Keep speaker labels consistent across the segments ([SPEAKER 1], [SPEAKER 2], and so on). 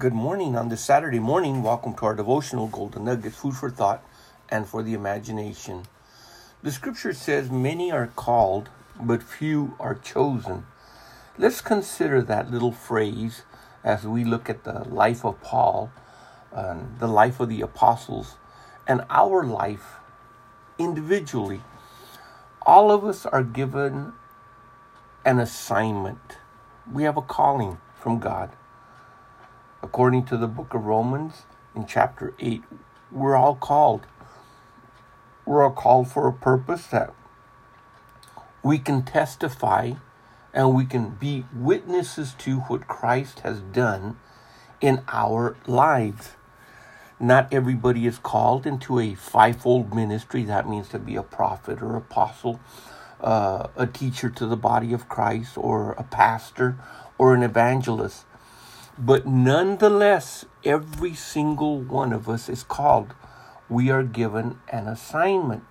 [SPEAKER 1] Good morning on this Saturday morning. Welcome to our devotional Golden Nuggets, food for thought and for the imagination. The scripture says, Many are called, but few are chosen. Let's consider that little phrase as we look at the life of Paul, and the life of the apostles, and our life individually. All of us are given an assignment, we have a calling from God. According to the book of Romans in chapter 8, we're all called. We're all called for a purpose that we can testify and we can be witnesses to what Christ has done in our lives. Not everybody is called into a fivefold ministry. That means to be a prophet or apostle, uh, a teacher to the body of Christ, or a pastor, or an evangelist. But nonetheless, every single one of us is called. We are given an assignment.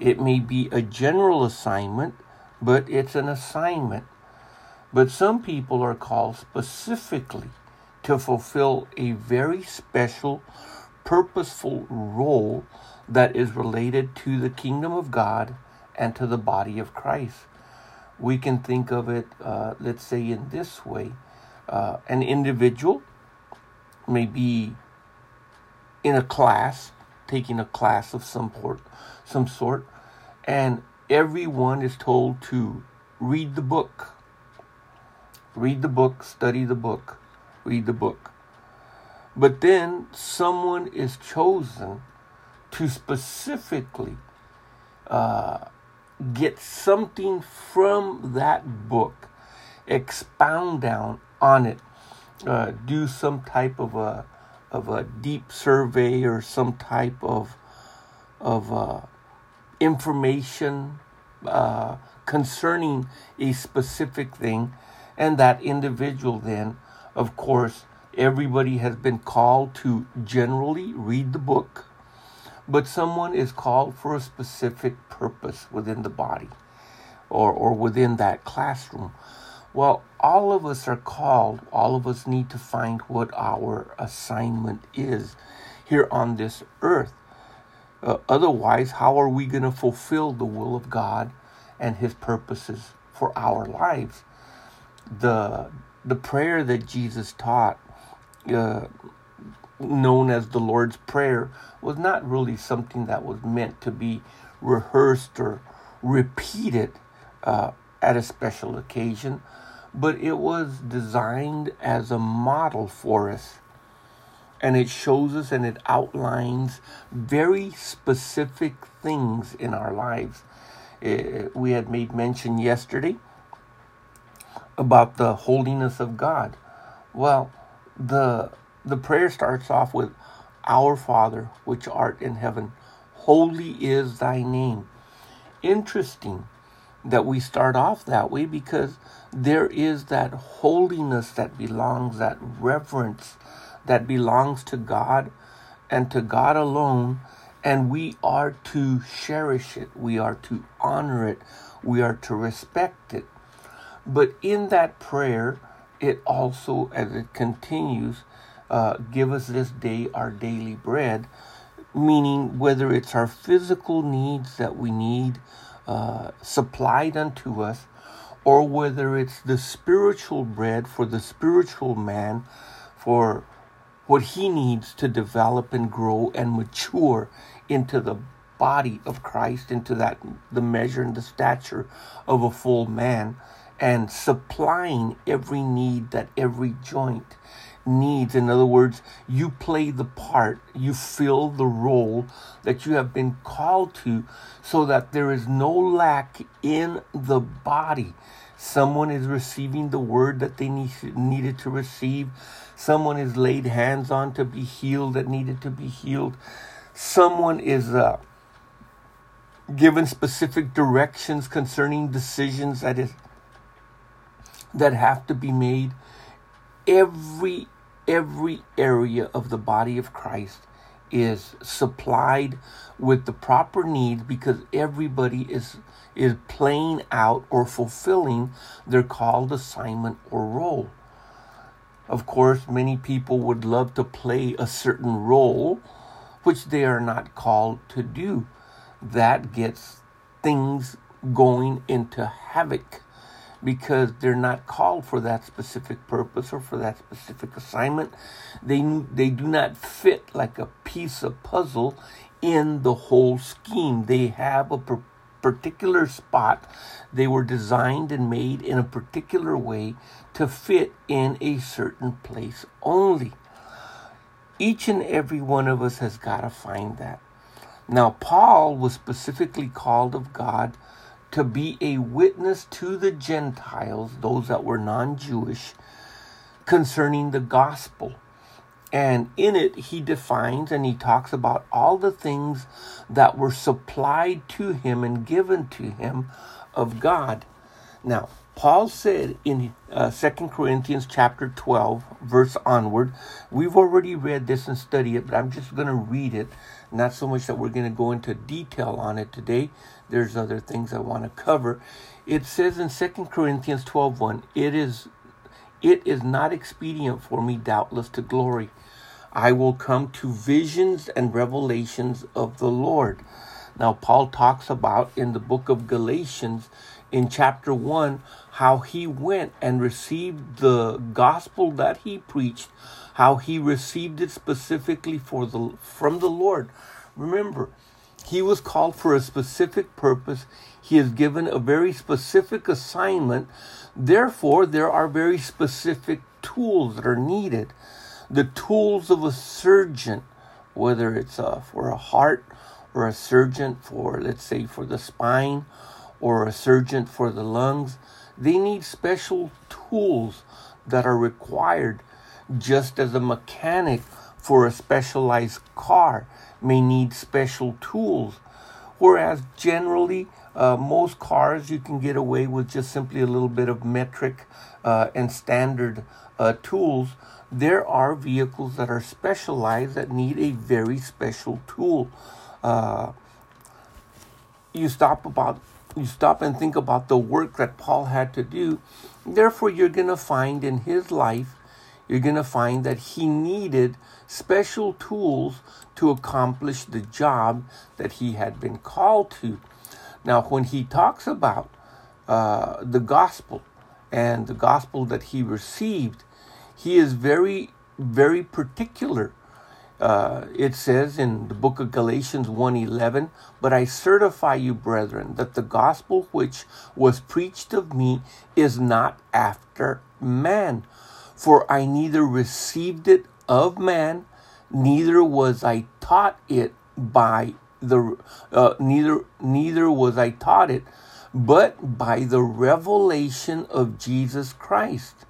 [SPEAKER 1] It may be a general assignment, but it's an assignment. But some people are called specifically to fulfill a very special, purposeful role that is related to the kingdom of God and to the body of Christ. We can think of it, uh, let's say, in this way uh, an individual may be in a class, taking a class of some sort, some sort, and everyone is told to read the book. Read the book, study the book, read the book. But then someone is chosen to specifically uh, get something from that book, expound down on it, uh, do some type of a of a deep survey or some type of of uh, information uh, concerning a specific thing, and that individual then, of course, everybody has been called to generally read the book, but someone is called for a specific purpose within the body or, or within that classroom. Well, all of us are called, all of us need to find what our assignment is here on this earth. Uh, otherwise, how are we going to fulfill the will of God and His purposes for our lives? The, the prayer that Jesus taught, uh, known as the Lord's Prayer, was not really something that was meant to be rehearsed or repeated uh, at a special occasion but it was designed as a model for us. And it shows us and it outlines very specific things in our lives. It, eh, we had made mention yesterday about the holiness of God. Well, the the prayer starts off with our Father which art in heaven, holy is thy name. Interesting that we start off that way because there is that holiness that belongs, that reverence that belongs to God and to God alone. And we are to cherish it, we are to honor it, we are to respect it. But in that prayer, it also, as it continues, uh, give us this day our daily bread, meaning whether it's our physical needs that we need uh, supplied unto us, or whether it's the spiritual bread for the spiritual man, for what he needs to develop and grow and mature into the body of Christ, into that the measure and the stature of a full man, and supplying every need that every joint needs. In other words, you play the part, you fill the role that you have been called to so that there is no lack in the body. Someone is receiving the word that they need, needed to receive. Someone is laid hands on to be healed that needed to be healed. Someone is uh, given specific directions concerning decisions that is that have to be made. Every every area of the body of Christ is supplied with the proper needs because everybody is is playing out or fulfilling their called assignment or role. Of course, many people would love to play a certain role, which they are not called to do. That gets things going into havoc because they're not called for that specific purpose or for that specific assignment. They, they do not fit like a piece of puzzle in the whole scheme. They have a particular spot. They were designed and made in a particular way to fit in a certain place only. Each and every one of us has got to find that. Now, Paul was specifically called of God to be a witness to the Gentiles, those that were non Jewish, concerning the gospel. And in it, he defines and he talks about all the things that were supplied to him and given to him of God. Now, Paul said in uh, 2 Corinthians chapter 12, verse onward, we've already read this and studied it, but I'm just going to read it. Not so much that we're going to go into detail on it today. There's other things I want to cover. It says in 2 Corinthians 12, it is it is not expedient for me, doubtless, to glory. I will come to visions and revelations of the Lord. Now, Paul talks about in the book of Galatians, in chapter 1, how he went and received the gospel that he preached, how he received it specifically for the, from the Lord. Remember, he was called for a specific purpose. He is given a very specific assignment Therefore, there are very specific tools that are needed. The tools of a surgeon, whether it's uh, for a heart or a surgeon for, let's say, for the spine or a surgeon for the lungs, they need special tools that are required, just as a mechanic for a specialized car may need special tools. Whereas generally, uh, most cars you can get away with just simply a little bit of metric uh, and standard uh, tools. There are vehicles that are specialized that need a very special tool. Uh, you stop about you stop and think about the work that Paul had to do. Therefore, you're going to find in his life, you're going to find that he needed special tools to accomplish the job that he had been called to. Now, when he talks about uh, the gospel and the gospel that he received, he is very, very particular. Uh, it says in the book of Galatians 1:11, "But I certify you, brethren, that the gospel which was preached of me is not after man, for I neither received it of man, neither was I taught it by the uh, neither neither was I taught it, but by the revelation of Jesus Christ.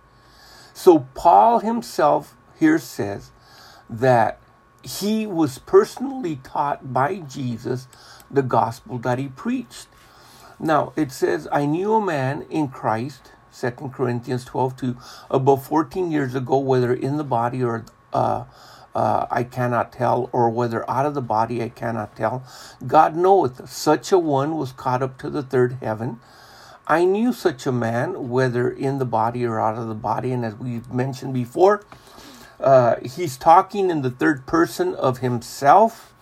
[SPEAKER 1] So Paul himself here says that he was personally taught by Jesus the gospel that he preached. Now it says, I knew a man in Christ, 2 Corinthians 12 2, about 14 years ago, whether in the body or uh, uh, I cannot tell, or whether out of the body I cannot tell. God knoweth, such a one was caught up to the third heaven. I knew such a man, whether in the body or out of the body, and as we've mentioned before, uh, he's talking in the third person of himself.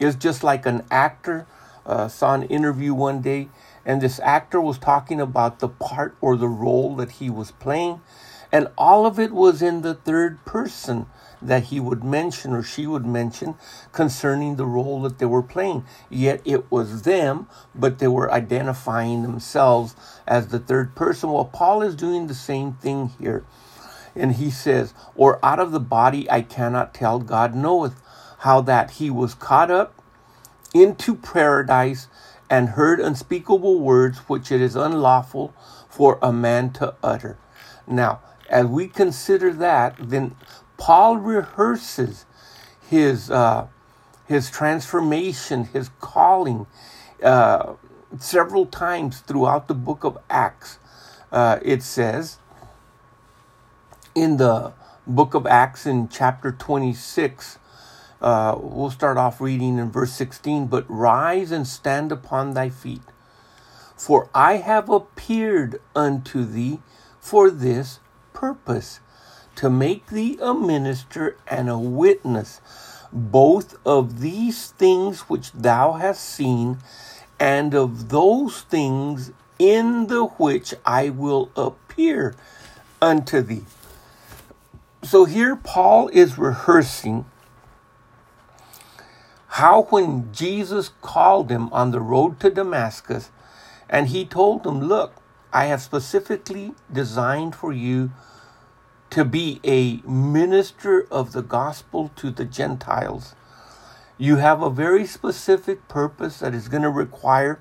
[SPEAKER 1] Is just like an actor. Uh, saw an interview one day, and this actor was talking about the part or the role that he was playing, and all of it was in the third person that he would mention or she would mention concerning the role that they were playing. Yet it was them, but they were identifying themselves as the third person. Well, Paul is doing the same thing here. And he says, Or out of the body I cannot tell, God knoweth how that he was caught up into paradise and heard unspeakable words which it is unlawful for a man to utter. Now, as we consider that, then Paul rehearses his uh, his transformation, his calling, uh, several times throughout the book of Acts. Uh, it says in the book of Acts in chapter 26, uh, we'll start off reading in verse 16, but rise and stand upon thy feet, for I have appeared unto thee for this purpose to make thee a minister and a witness both of these things which thou hast seen and of those things in the which I will appear unto thee. So here Paul is rehearsing how when Jesus called him on the road to Damascus and he told him, Look, I have specifically designed for you to be a minister of the gospel to the Gentiles. You have a very specific purpose that is going to require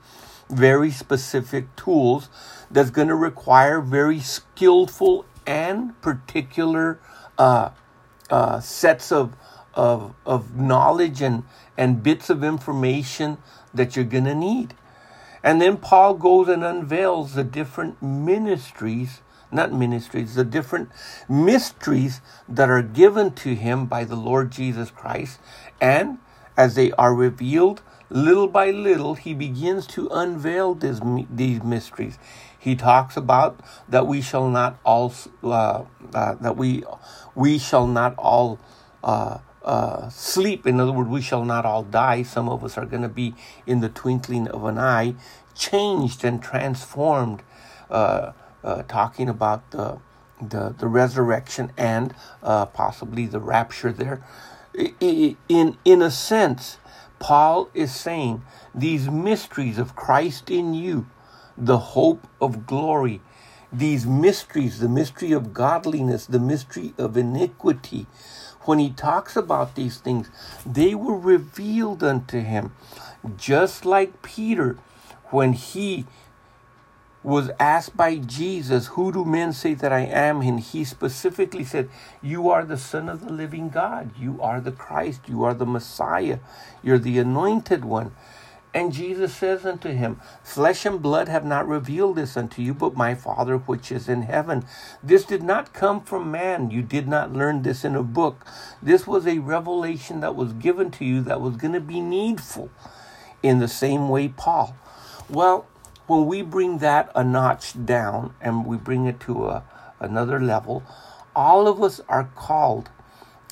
[SPEAKER 1] very specific tools, that's going to require very skillful and particular uh, uh, sets of, of, of knowledge and, and bits of information that you're going to need. And then Paul goes and unveils the different ministries, not ministries, the different mysteries that are given to him by the Lord Jesus Christ. And as they are revealed, little by little, he begins to unveil this, these mysteries. He talks about that we shall not all, uh, uh, that we, we shall not all uh, uh, sleep. In other words, we shall not all die. Some of us are going to be in the twinkling of an eye, changed and transformed. Uh, uh, talking about the, the the resurrection and uh, possibly the rapture. There, in in a sense, Paul is saying these mysteries of Christ in you, the hope of glory, these mysteries, the mystery of godliness, the mystery of iniquity, when he talks about these things, they were revealed unto him. Just like Peter, when he was asked by Jesus, Who do men say that I am? And he specifically said, You are the Son of the living God. You are the Christ. You are the Messiah. You're the anointed one. And Jesus says unto him, Flesh and blood have not revealed this unto you, but my Father which is in heaven. This did not come from man. You did not learn this in a book. This was a revelation that was given to you that was going to be needful in the same way Paul. Well, when we bring that a notch down and we bring it to a, another level, all of us are called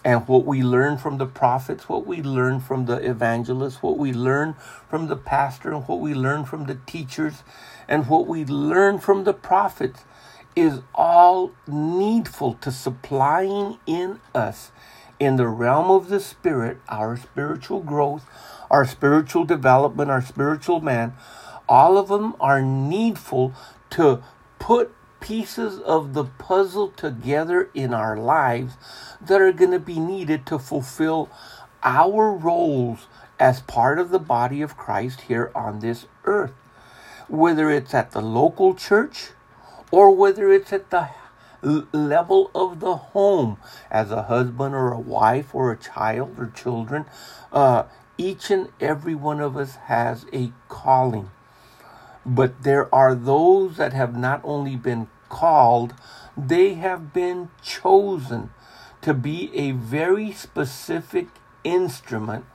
[SPEAKER 1] and what we learn from the prophets, what we learn from the evangelists, what we learn from the pastor, and what we learn from the teachers, and what we learn from the prophets is all needful to supplying in us, in the realm of the Spirit, our spiritual growth, our spiritual development, our spiritual man. All of them are needful to put pieces of the puzzle together in our lives that are going to be needed to fulfill our roles as part of the body of Christ here on this earth. Whether it's at the local church or whether it's at the level of the home as a husband or a wife or a child or children, uh, each and every one of us has a calling. But there are those that have not only been called, they have been chosen to be a very specific instrument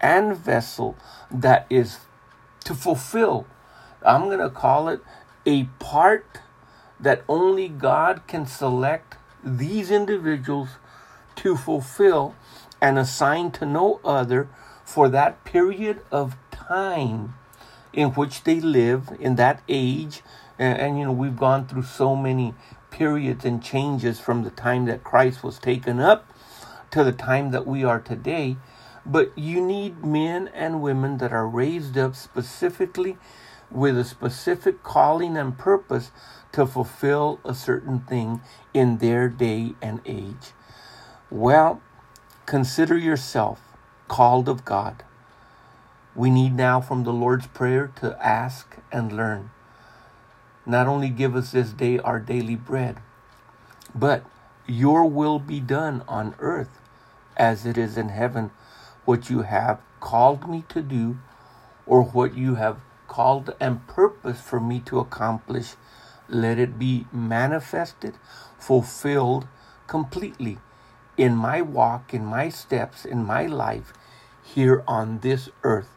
[SPEAKER 1] and vessel that is to fulfill, I'm going to call it a part that only God can select these individuals to fulfill and assign to no other for that period of time in which they live in that age and, and, you know we've gone through so many periods and changes from the time that Christ was taken up to the time that we are today. But you need men and women that are raised up specifically with a specific calling and purpose to fulfill a certain thing in their day and age. Well, consider yourself called of God. We need now from the Lord's Prayer to ask and learn. Not only give us this day our daily bread, but your will be done on earth as it is in heaven. What you have called me to do, or what you have called and purpose for me to accomplish, let it be manifested, fulfilled completely in my walk, in my steps, in my life here on this earth.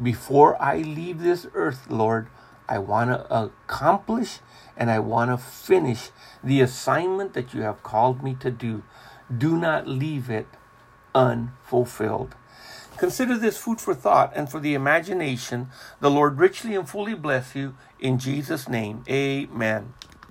[SPEAKER 1] Before I leave this earth, Lord, I want to accomplish and I want to finish the assignment that you have called me to do. Do not leave it unfulfilled. Consider this food for thought and for the imagination. The Lord richly and fully bless you. In Jesus' name, amen.